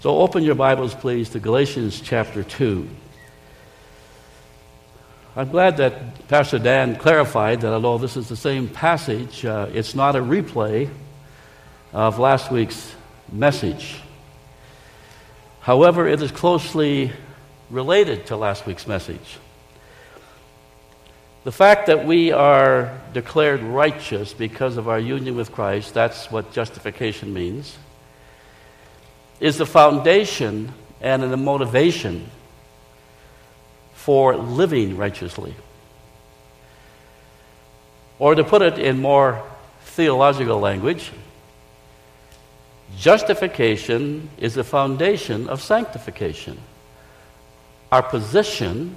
So open your Bibles, please, to Galatians chapter 2. I'm glad that Pastor Dan clarified that although this is the same passage, uh, it's not a replay of last week's message. However, it is closely related to last week's message. The fact that we are declared righteous because of our union with Christ, that's what justification means, is the foundation and the motivation for living righteously. Or to put it in more theological language, justification is the foundation of sanctification. Our position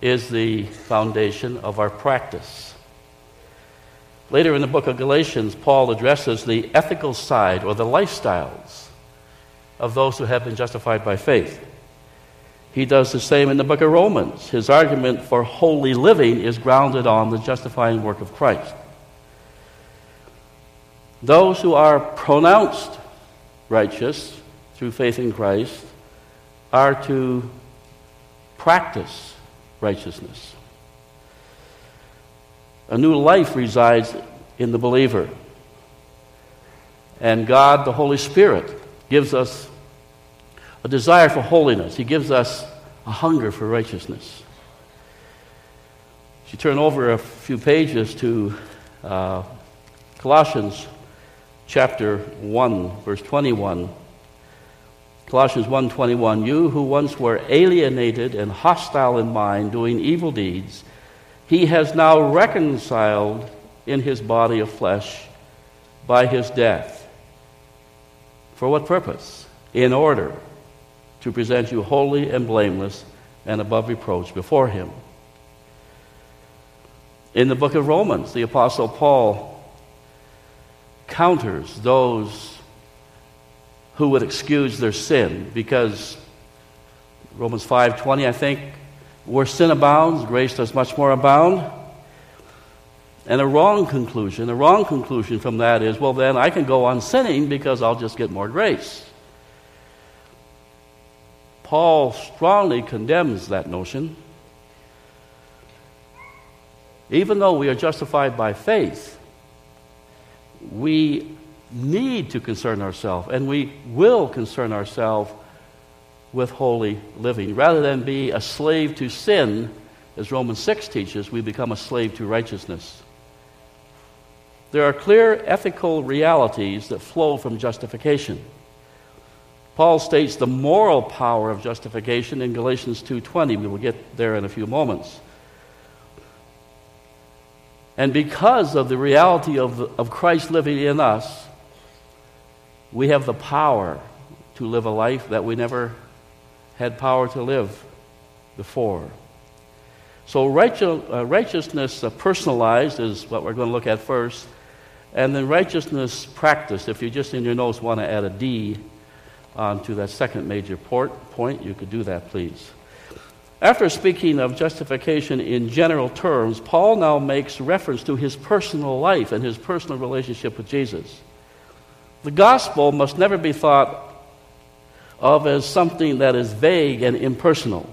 is the foundation of our practice. Later in the book of Galatians, Paul addresses the ethical side or the lifestyles of those who have been justified by faith. He does the same in the book of Romans. His argument for holy living is grounded on the justifying work of Christ. Those who are pronounced righteous through faith in Christ are to practice righteousness. A new life resides in the believer. And God, the Holy Spirit, gives us a desire for holiness. He gives us a hunger for righteousness. If you turn over a few pages to uh, Colossians chapter 1, verse 21. Colossians 1:21 You who once were alienated and hostile in mind doing evil deeds he has now reconciled in his body of flesh by his death for what purpose in order to present you holy and blameless and above reproach before Him. In the book of Romans, the Apostle Paul counters those who would excuse their sin because Romans 5:20 I think where sin abounds grace does much more abound and a wrong conclusion a wrong conclusion from that is well then I can go on sinning because I'll just get more grace Paul strongly condemns that notion. Even though we are justified by faith, we need to concern ourselves, and we will concern ourselves with holy living. Rather than be a slave to sin, as Romans 6 teaches, we become a slave to righteousness. There are clear ethical realities that flow from justification. Paul states the moral power of justification in Galatians 2:20. We will get there in a few moments. And because of the reality of, of Christ living in us, we have the power to live a life that we never had power to live before. So, righteous, uh, righteousness uh, personalized is what we're going to look at first. And then righteousness practiced. If you just in your notes want to add a D, on to that second major port, point, you could do that, please. After speaking of justification in general terms, Paul now makes reference to his personal life and his personal relationship with Jesus. The gospel must never be thought of as something that is vague and impersonal.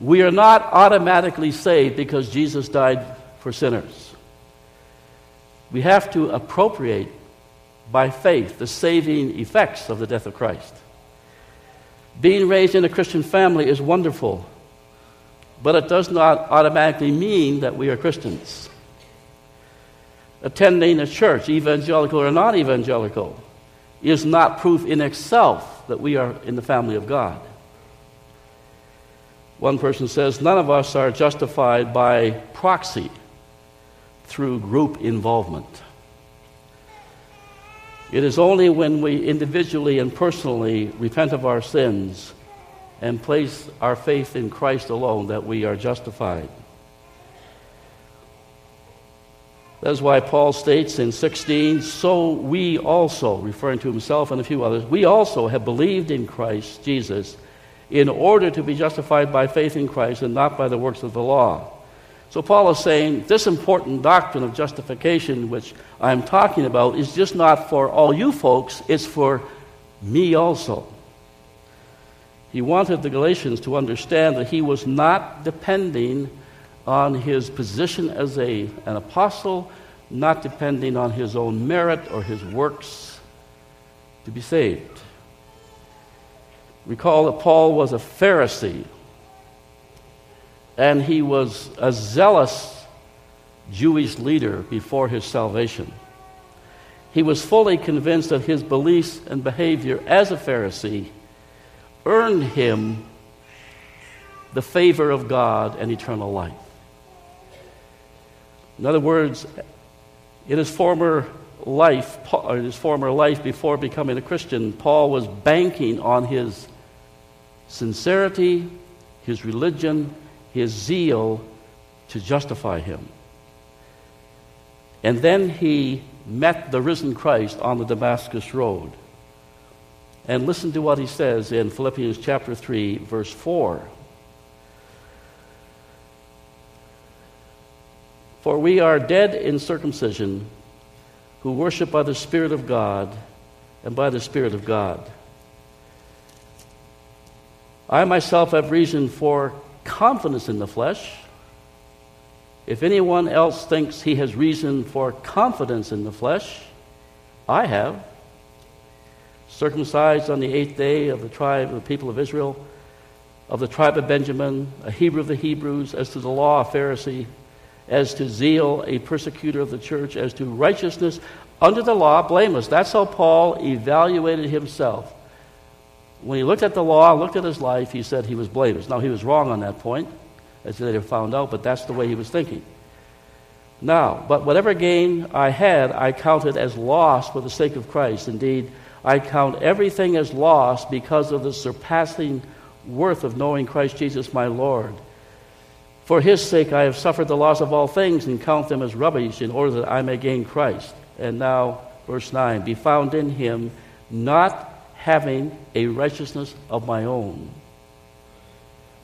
We are not automatically saved because Jesus died for sinners. We have to appropriate by faith the saving effects of the death of Christ. Being raised in a Christian family is wonderful, but it does not automatically mean that we are Christians. Attending a church, evangelical or non evangelical, is not proof in itself that we are in the family of God. One person says, None of us are justified by proxy through group involvement. It is only when we individually and personally repent of our sins and place our faith in Christ alone that we are justified. That's why Paul states in 16, so we also, referring to himself and a few others, we also have believed in Christ Jesus in order to be justified by faith in Christ and not by the works of the law. So Paul is saying this important doctrine of justification, which I'm talking about, is just not for all you folks, it's for me also. He wanted the Galatians to understand that he was not depending on his position as a, an apostle, not depending on his own merit or his works to be saved. Recall that Paul was a Pharisee, and he was a zealous Jewish leader before his salvation. He was fully convinced that his beliefs and behavior as a Pharisee earned him the favor of God and eternal life. In other words, in his former life, in his former life before becoming a Christian, Paul was banking on his sincerity, his religion, his zeal to justify him. And then he met the risen Christ on the Damascus Road. And listen to what he says in Philippians chapter 3, verse 4. For we are dead in circumcision, who worship by the Spirit of God and by the Spirit of God. I myself have reason for confidence in the flesh. If anyone else thinks he has reason for confidence in the flesh, I have. Circumcised on the eighth day of the tribe of the people of Israel, of the tribe of Benjamin, a Hebrew of the Hebrews, as to the law, a Pharisee, as to zeal, a persecutor of the church, as to righteousness, under the law, blameless. That's how Paul evaluated himself. When he looked at the law, looked at his life, he said he was blameless. Now, he was wrong on that point as they have found out, but that's the way he was thinking. Now, but whatever gain I had, I counted as loss for the sake of Christ. Indeed, I count everything as loss because of the surpassing worth of knowing Christ Jesus my Lord. For his sake I have suffered the loss of all things and count them as rubbish in order that I may gain Christ. And now, verse 9 be found in him, not having a righteousness of my own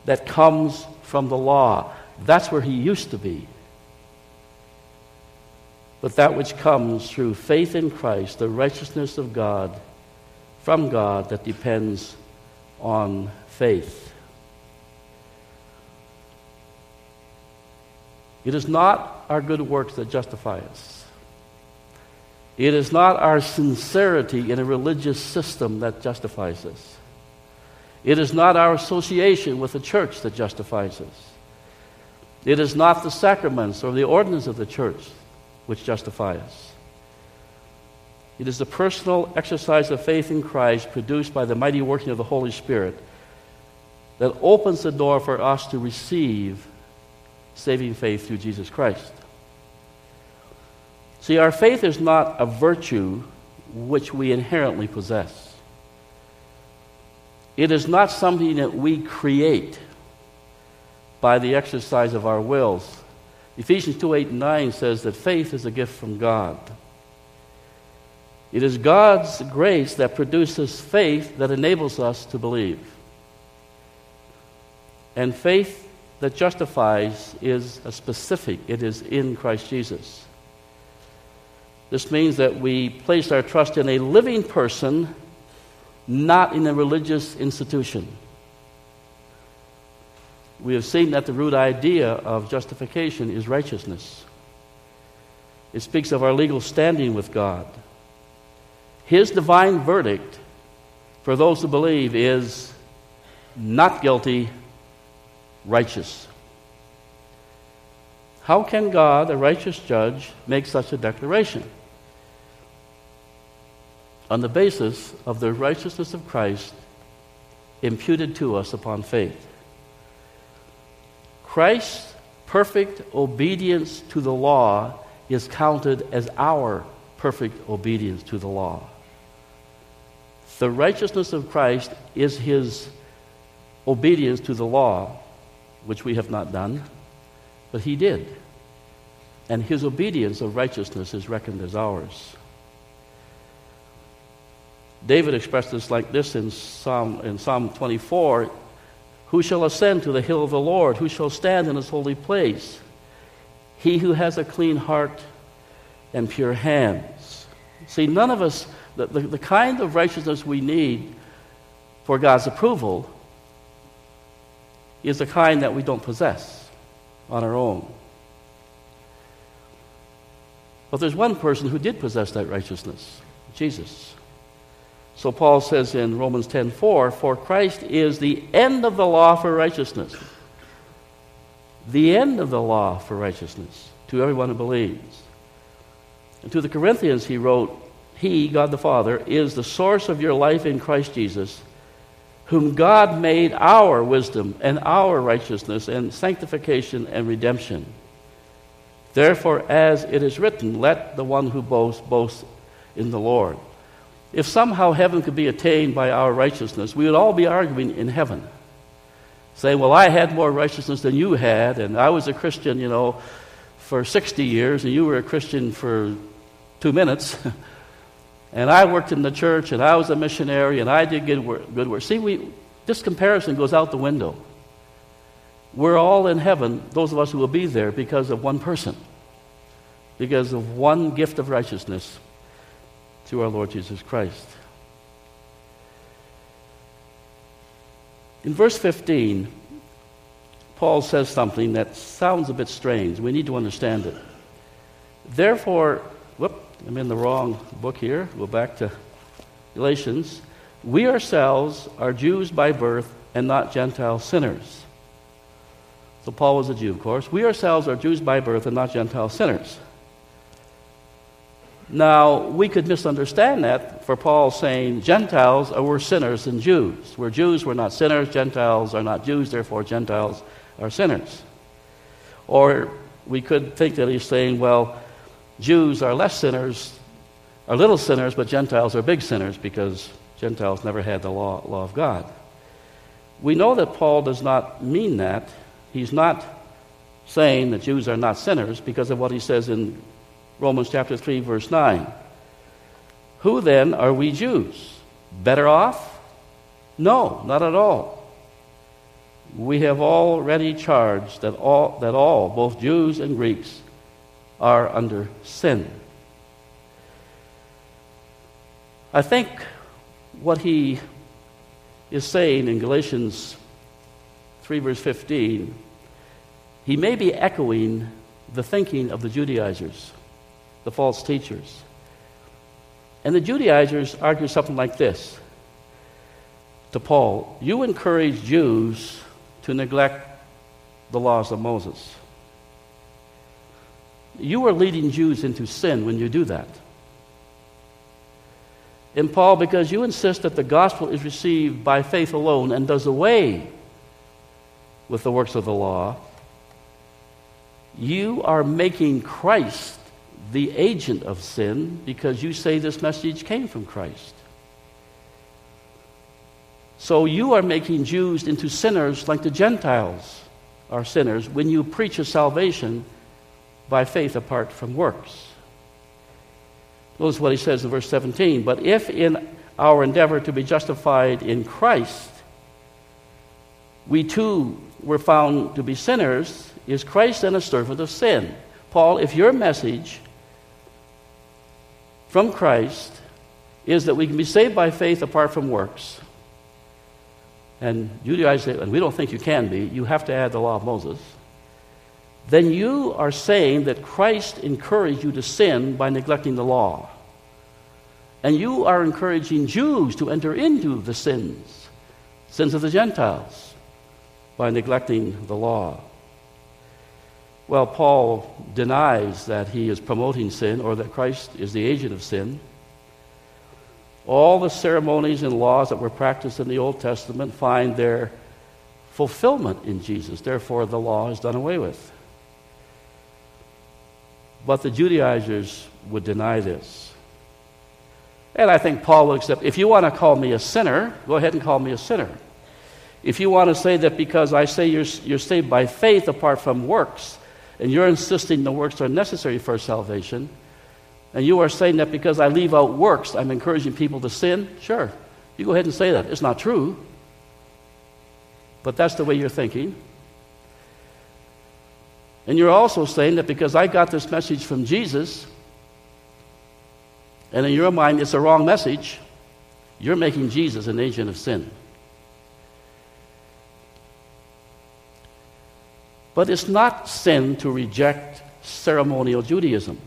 that comes from the law. That's where he used to be. But that which comes through faith in Christ, the righteousness of God, from God that depends on faith. It is not our good works that justify us. It is not our sincerity in a religious system that justifies us. It is not our association with the church that justifies us. It is not the sacraments or the ordinance of the church which justify us. It is the personal exercise of faith in Christ produced by the mighty working of the Holy Spirit that opens the door for us to receive saving faith through Jesus Christ. See, our faith is not a virtue which we inherently possess. It is not something that we create by the exercise of our wills. Ephesians 2 8 and 9 says that faith is a gift from God. It is God's grace that produces faith that enables us to believe. And faith that justifies is a specific, it is in Christ Jesus. This means that we place our trust in a living person not in a religious institution. We have seen that the root idea of justification is righteousness. It speaks of our legal standing with God. His divine verdict for those who believe is not guilty, righteous. How can God, a righteous judge, make such a declaration? on the basis of the righteousness of Christ imputed to us upon faith. Christ's perfect obedience to the law is counted as our perfect obedience to the law. The righteousness of Christ is his obedience to the law, which we have not done, but he did. And his obedience of righteousness is reckoned as ours. David expressed this like this in Psalm, in Psalm 24 Who shall ascend to the hill of the Lord? Who shall stand in his holy place? He who has a clean heart and pure hands. See, none of us the, the, the kind of righteousness we need for God's approval is the kind that we don't possess on our own. But there's one person who did possess that righteousness Jesus. So Paul says in Romans 10:4, "For Christ is the end of the law for righteousness." The end of the law for righteousness to everyone who believes. And to the Corinthians he wrote, "He, God the Father, is the source of your life in Christ Jesus, whom God made our wisdom and our righteousness and sanctification and redemption." Therefore, as it is written, let the one who boasts boast in the Lord. If somehow heaven could be attained by our righteousness, we would all be arguing in heaven. Saying, well, I had more righteousness than you had, and I was a Christian, you know, for 60 years, and you were a Christian for two minutes. and I worked in the church, and I was a missionary, and I did good work. Good work. See, we, this comparison goes out the window. We're all in heaven, those of us who will be there, because of one person, because of one gift of righteousness through our Lord Jesus Christ. In verse 15, Paul says something that sounds a bit strange. We need to understand it. Therefore, I'm in the wrong book here. Go back to Galatians. We ourselves are Jews by birth and not Gentile sinners. So Paul was a Jew, of course. We ourselves are Jews by birth and not Gentile sinners. Now, we could misunderstand that for Paul saying Gentiles are worse sinners than Jews. We're Jews, we're not sinners. Gentiles are not Jews, therefore, Gentiles are sinners. Or we could think that he's saying, well, Jews are less sinners, are little sinners, but Gentiles are big sinners because Gentiles never had the law, law of God. We know that Paul does not mean that. He's not saying that Jews are not sinners because of what he says in Romans chapter 3, verse 9. Who then are we Jews? Better off? No, not at all. We have already charged that all, that all, both Jews and Greeks, are under sin. I think what he is saying in Galatians 3, verse 15, he may be echoing the thinking of the Judaizers the false teachers. And the Judaizers argue something like this to Paul You encourage Jews to neglect the laws of Moses. You are leading Jews into sin when you do that. And Paul, because you insist that the gospel is received by faith alone and does away with the works of the law, you are making Christ the agent of sin because you say this message came from Christ. So you are making Jews into sinners like the Gentiles are sinners when you preach a salvation by faith apart from works. Notice what he says in verse 17. But if in our endeavor to be justified in Christ, we too were found to be sinners, is Christ then a servant of sin? Paul, if your message from Christ is that we can be saved by faith apart from works. And Judaizers say, and we don't think you can be, you have to add the law of Moses. Then you are saying that Christ encouraged you to sin by neglecting the law. And you are encouraging Jews to enter into the sins, sins of the Gentiles, by neglecting the law. Well, Paul denies that he is promoting sin or that Christ is the agent of sin. All the ceremonies and laws that were practiced in the Old Testament find their fulfillment in Jesus. Therefore, the law is done away with. But the Judaizers would deny this. And I think Paul will accept if you want to call me a sinner, go ahead and call me a sinner. If you want to say that because I say you're, you're saved by faith apart from works, and you're insisting the works are necessary for salvation, and you are saying that because I leave out works, I'm encouraging people to sin, sure, you go ahead and say that. It's not true, but that's the way you're thinking. And you're also saying that because I got this message from Jesus, and in your mind it's a wrong message, you're making Jesus an agent of sin. But it's not sin to reject ceremonial Judaism.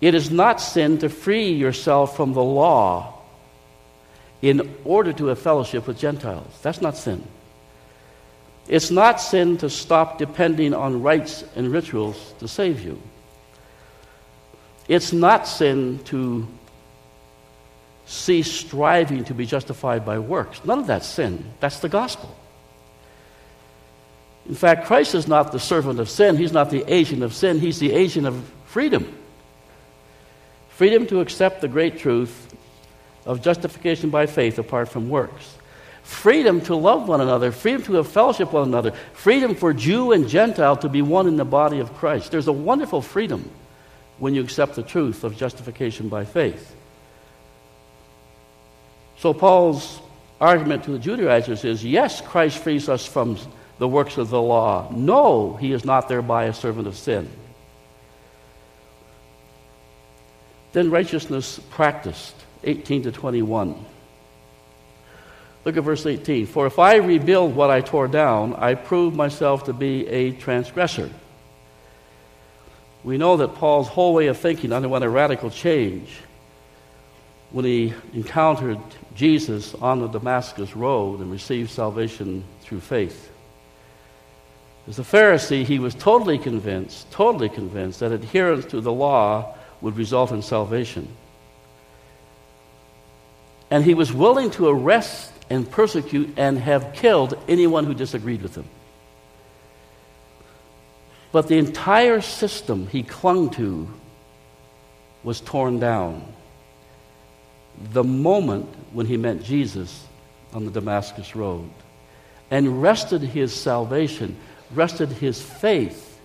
It is not sin to free yourself from the law in order to have fellowship with Gentiles. That's not sin. It's not sin to stop depending on rites and rituals to save you. It's not sin to cease striving to be justified by works. None of that's sin. That's the gospel. In fact, Christ is not the servant of sin, He's not the agent of sin, He's the agent of freedom. Freedom to accept the great truth of justification by faith apart from works. Freedom to love one another, freedom to have fellowship with one another, freedom for Jew and Gentile to be one in the body of Christ. There's a wonderful freedom when you accept the truth of justification by faith. So, Paul's argument to the Judaizers is yes, Christ frees us from the works of the law. No, he is not thereby a servant of sin. Then righteousness practiced, 18 to 21. Look at verse 18. For if I rebuild what I tore down, I prove myself to be a transgressor. We know that Paul's whole way of thinking underwent a radical change when he encountered Jesus on the Damascus road and received salvation through faith. As a Pharisee, he was totally convinced, totally convinced that adherence to the law would result in salvation. And he was willing to arrest and persecute and have killed anyone who disagreed with him. But the entire system he clung to was torn down the moment when he met Jesus on the Damascus Road and rested his salvation rested his faith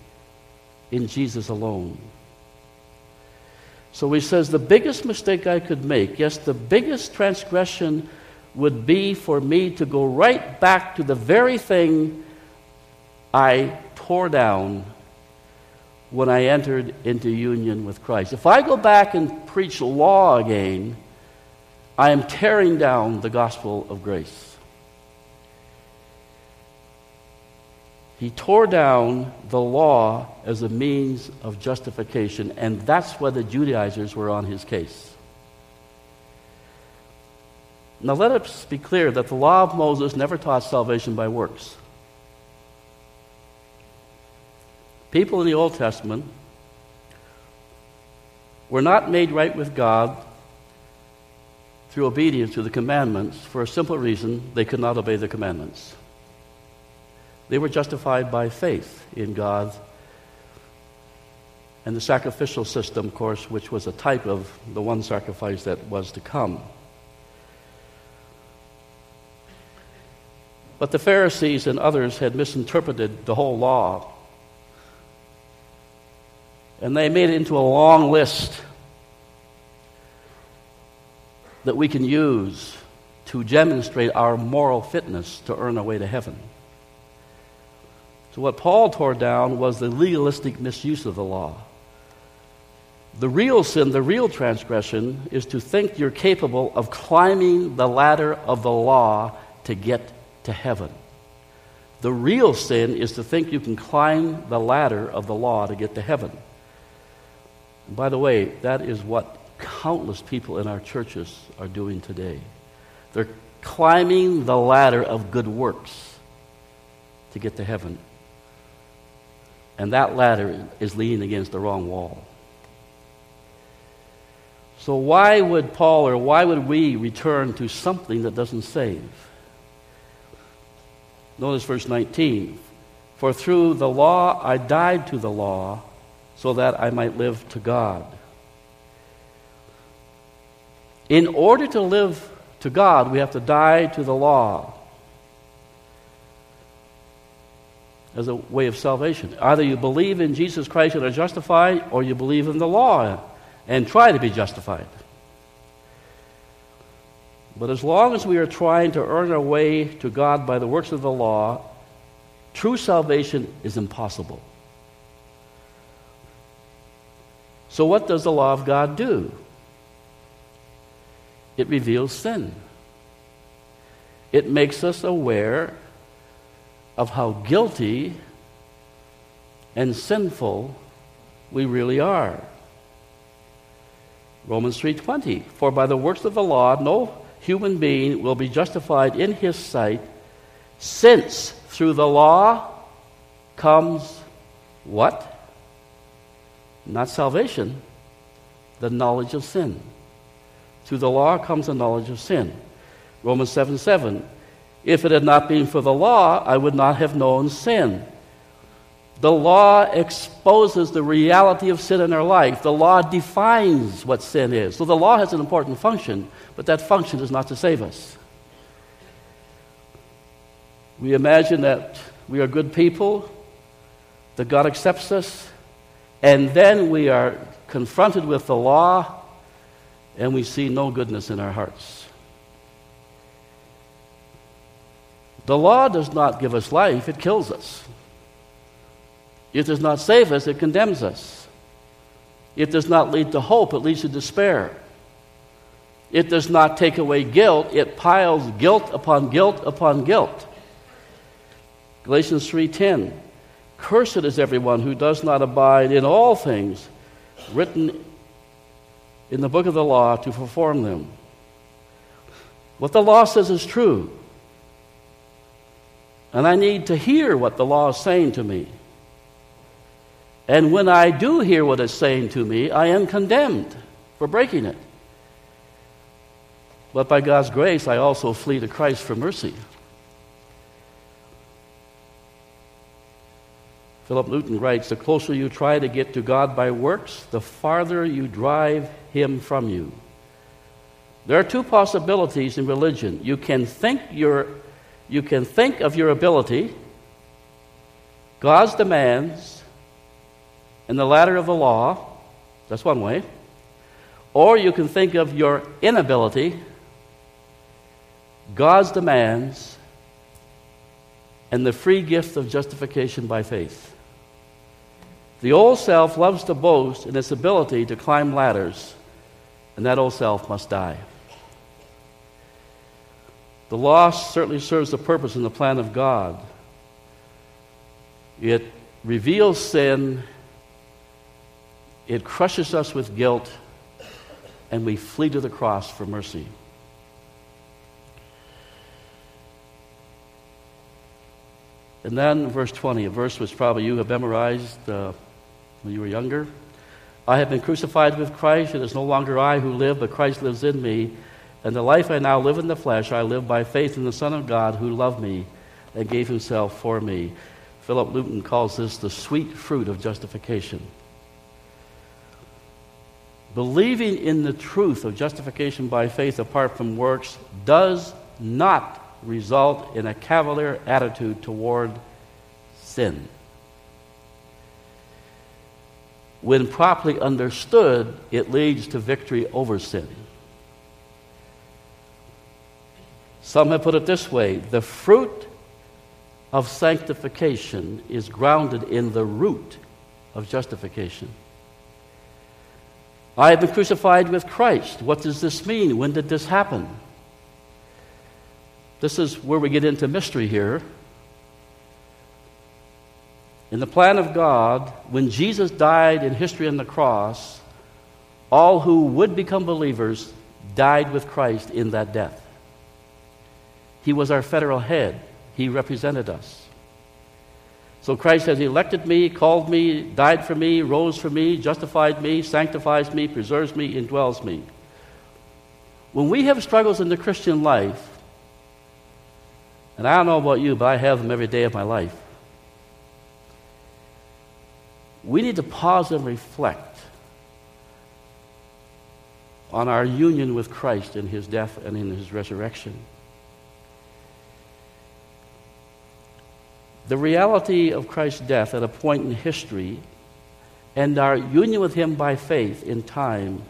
in Jesus alone. So he says, The biggest mistake I could make, yes, the biggest transgression would be for me to go right back to the very thing I tore down when I entered into union with Christ. If I go back and preach law again, I am tearing down the gospel of grace. He tore down the law as a means of justification, and that's why the Judaizers were on his case. Now, let us be clear that the law of Moses never taught salvation by works. People in the Old Testament were not made right with God through obedience to the commandments for a simple reason they could not obey the commandments. They were justified by faith in God and the sacrificial system, of course, which was a type of the one sacrifice that was to come. But the Pharisees and others had misinterpreted the whole law. And they made it into a long list that we can use to demonstrate our moral fitness to earn our way to heaven. So, what Paul tore down was the legalistic misuse of the law. The real sin, the real transgression, is to think you're capable of climbing the ladder of the law to get to heaven. The real sin is to think you can climb the ladder of the law to get to heaven. And by the way, that is what countless people in our churches are doing today. They're climbing the ladder of good works to get to heaven. And that ladder is leaning against the wrong wall. So, why would Paul or why would we return to something that doesn't save? Notice verse 19. For through the law I died to the law so that I might live to God. In order to live to God, we have to die to the law. as a way of salvation. Either you believe in Jesus Christ and are justified, or you believe in the law and try to be justified. But as long as we are trying to earn our way to God by the works of the law, true salvation is impossible. So, what does the law of God do? it reveals sin. It makes us aware of how guilty and sinful we really are. Romans 3:20 For by the works of the law no human being will be justified in his sight since through the law comes what? Not salvation, the knowledge of sin. Through the law comes the knowledge of sin. Romans 7 7. If it had not been for the law, I would not have known sin. The law exposes the reality of sin in our life. The law defines what sin is. So the law has an important function, but that function is not to save us. We imagine that we are good people, that God accepts us, and then we are confronted with the law and we see no goodness in our hearts. The law does not give us life, it kills us. It does not save us, it condemns us. It does not lead to hope, it leads to despair. It does not take away guilt, it piles guilt upon guilt upon guilt. Galatians 3:10 Cursed is everyone who does not abide in all things written in the book of the law to perform them. What the law says is true. And I need to hear what the law is saying to me. And when I do hear what it's saying to me, I am condemned for breaking it. But by God's grace, I also flee to Christ for mercy. Philip Newton writes The closer you try to get to God by works, the farther you drive Him from you. There are two possibilities in religion. You can think, your, you can think of your ability, God's demands, and the ladder of the law. That's one way. Or you can think of your inability, God's demands, and the free gift of justification by faith. The old self loves to boast in its ability to climb ladders, and that old self must die. The law certainly serves the purpose in the plan of God. It reveals sin, it crushes us with guilt, and we flee to the cross for mercy. And then verse 20, a verse which probably you have memorized. Uh, when you were younger. I have been crucified with Christ. It is no longer I who live, but Christ lives in me. And the life I now live in the flesh, I live by faith in the Son of God who loved me and gave himself for me. Philip Luton calls this the sweet fruit of justification. Believing in the truth of justification by faith apart from works does not result in a cavalier attitude toward sin when properly understood, it leads to victory over sin. Some have put it this way the fruit of sanctification is grounded in the root of justification. I have been crucified with Christ. What does this mean? When did this happen? This is where we get into mystery here. In the plan of God, when Jesus died in history on the cross, all who would become believers died with Christ in that death. He was our federal head, He represented us. So Christ has elected me, called me, died for me, rose for me, justified me, sanctifies me, preserves me, indwells me. When we have struggles in the Christian life, and I don't know about you, but I have them every day of my life we need to pause and reflect on our union with Christ in his death and in his resurrection. The reality of Christ's death at a point in history and our union with him by faith in time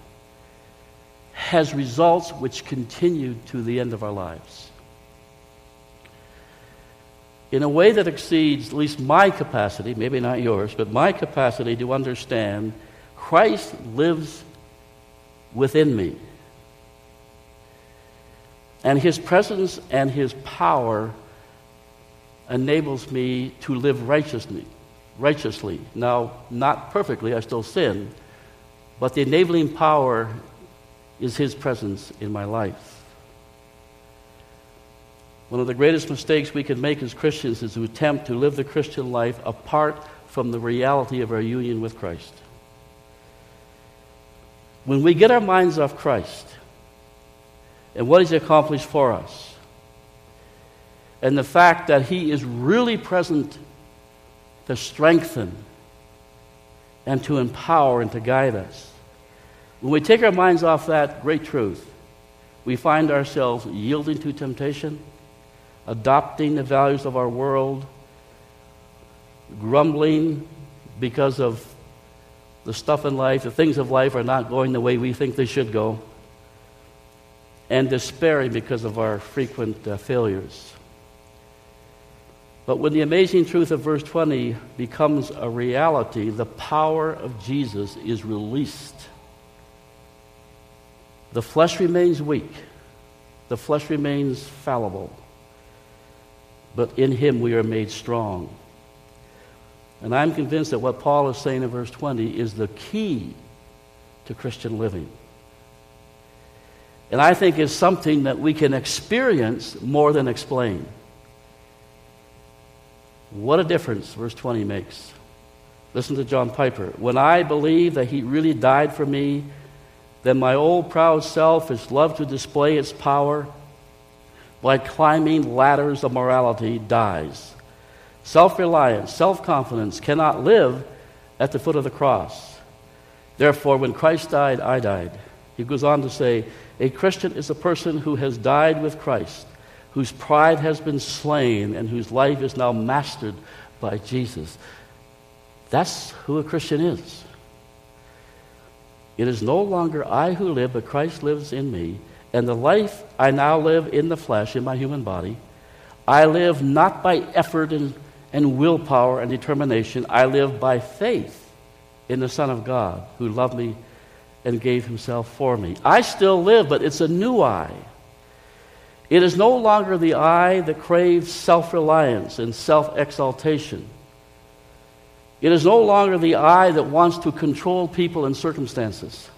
has results which continue to the end of our lives in a way that exceeds at least my capacity, maybe not yours, but my capacity to understand Christ lives within me. And his presence and his power enables me to live righteously. Righteously. Now, not perfectly, I still sin, but the enabling power is his presence in my life. One of the greatest mistakes we can make as Christians is to attempt to live the Christian life apart from the reality of our union with Christ. When we get our minds off Christ and what He's accomplished for us, and the fact that He is really present to strengthen and to empower and to guide us, when we take our minds off that great truth, we find ourselves yielding to temptation, adopting the values of our world, grumbling because of the stuff in life, the things of life are not going the way we think they should go, and despairing because of our frequent uh, failures. But when the amazing truth of verse 20 becomes a reality, the power of Jesus is released. The flesh remains weak, the flesh remains fallible, but in Him we are made strong. And I'm convinced that what Paul is saying in verse 20 is the key to Christian living. And I think is something that we can experience more than explain. What a difference verse 20 makes. Listen to John Piper. When I believe that he really died for me, then my old proud self is loved to display its power by climbing ladders of morality dies. Self reliance, self confidence cannot live at the foot of the cross. Therefore, when Christ died, I died. He goes on to say, A Christian is a person who has died with Christ, whose pride has been slain, and whose life is now mastered by Jesus. That's who a Christian is. It is no longer I who live, but Christ lives in me. And the life I now live in the flesh, in my human body, I live not by effort and and willpower and determination. I live by faith in the Son of God who loved me and gave himself for me. I still live, but it's a new I. It is no longer the I that craves self reliance and self exaltation. It is no longer the I that wants to control people and circumstances.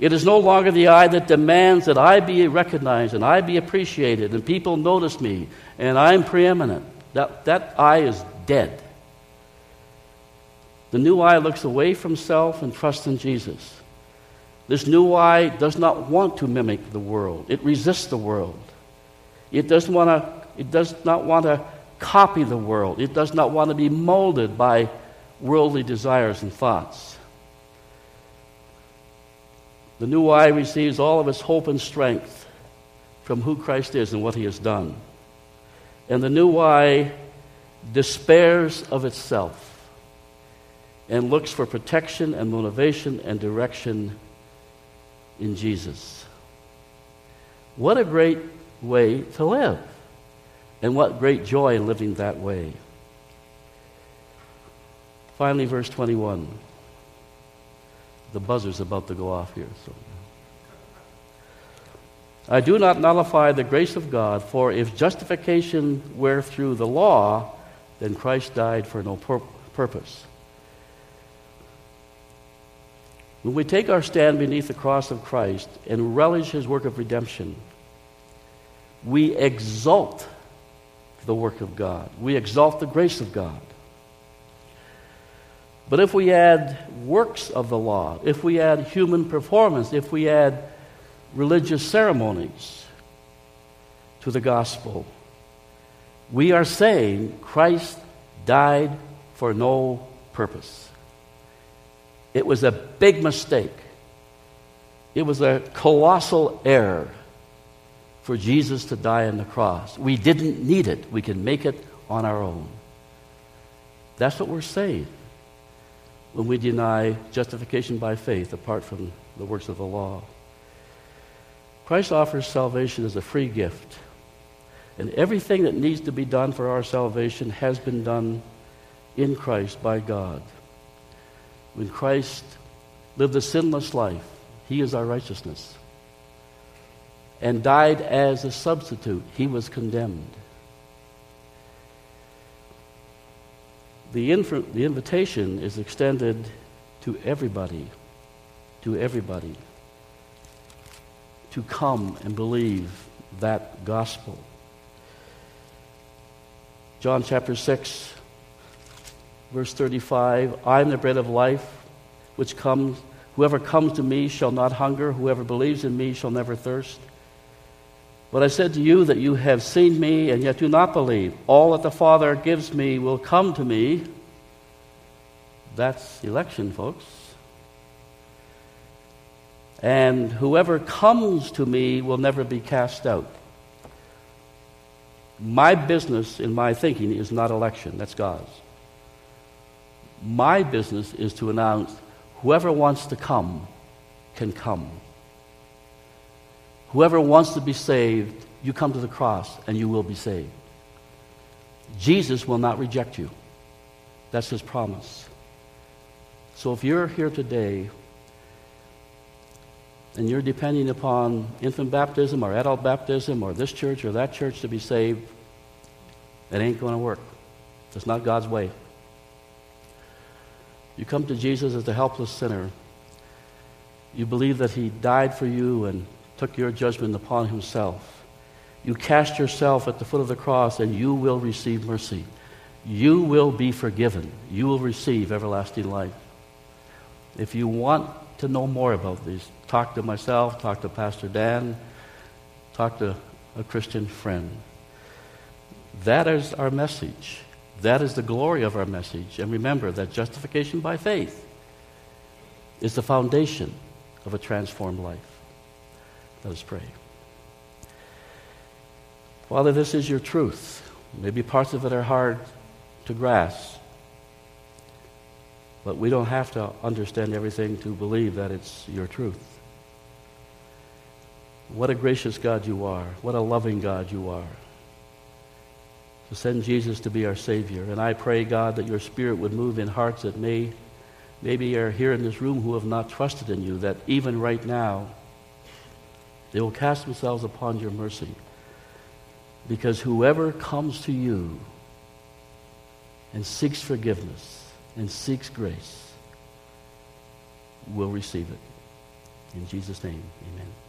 It is no longer the I that demands that I be recognized and I be appreciated and people notice me and I'm preeminent. That, that I is dead. The new I looks away from self and trusts in Jesus. This new I does not want to mimic the world. It resists the world. It doesn't want to, it does not want to copy the world. It does not want to be molded by worldly desires and thoughts. The new I receives all of its hope and strength from who Christ is and what he has done. And the new I despairs of itself and looks for protection and motivation and direction in Jesus. What a great way to live. And what great joy in living that way. Finally, verse 21. The buzzer's about to go off here. So. I do not nullify the grace of God, for if justification were through the law, then Christ died for no pur- purpose. When we take our stand beneath the cross of Christ and relish his work of redemption, we exalt the work of God. We exalt the grace of God. But if we add works of the law, if we add human performance, if we add religious ceremonies to the gospel. We are saying Christ died for no purpose. It was a big mistake. It was a colossal error for Jesus to die on the cross. We didn't need it. We can make it on our own. That's what we're saying when we deny justification by faith apart from the works of the law. Christ offers salvation as a free gift. And everything that needs to be done for our salvation has been done in Christ by God. When Christ lived a sinless life, he is our righteousness. And died as a substitute. He was condemned. The, inf- the invitation is extended to everybody, to everybody, to come and believe that gospel. John chapter 6, verse 35 I am the bread of life, which comes, whoever comes to me shall not hunger, whoever believes in me shall never thirst. But I said to you that you have seen me and yet do not believe. All that the Father gives me will come to me. That's election, folks. And whoever comes to me will never be cast out. My business in my thinking is not election, that's God's. My business is to announce whoever wants to come can come. Whoever wants to be saved, you come to the cross and you will be saved. Jesus will not reject you. That's his promise. So if you're here today and you're depending upon infant baptism or adult baptism or this church or that church to be saved, it ain't going to work. It's not God's way. You come to Jesus as a helpless sinner. You believe that He died for you and took your judgment upon Himself. You cast yourself at the foot of the cross and you will receive mercy. You will be forgiven. You will receive everlasting life. If you want to know more about these, talk to myself, talk to Pastor Dan, talk to a Christian friend. That is our message. That is the glory of our message. And remember that justification by faith is the foundation of a transformed life. Let us pray. Father, this is your truth. Maybe parts of it are hard to grasp. But we don't have to understand everything to believe that it's your truth. What a gracious God you are. What a loving God you are. To send Jesus to be our Savior. And I pray, God, that your Spirit would move in hearts that may, maybe are here in this room who have not trusted in you, that even right now, they will cast themselves upon your mercy. Because whoever comes to you and seeks forgiveness, and seeks grace will receive it. In Jesus' name, amen.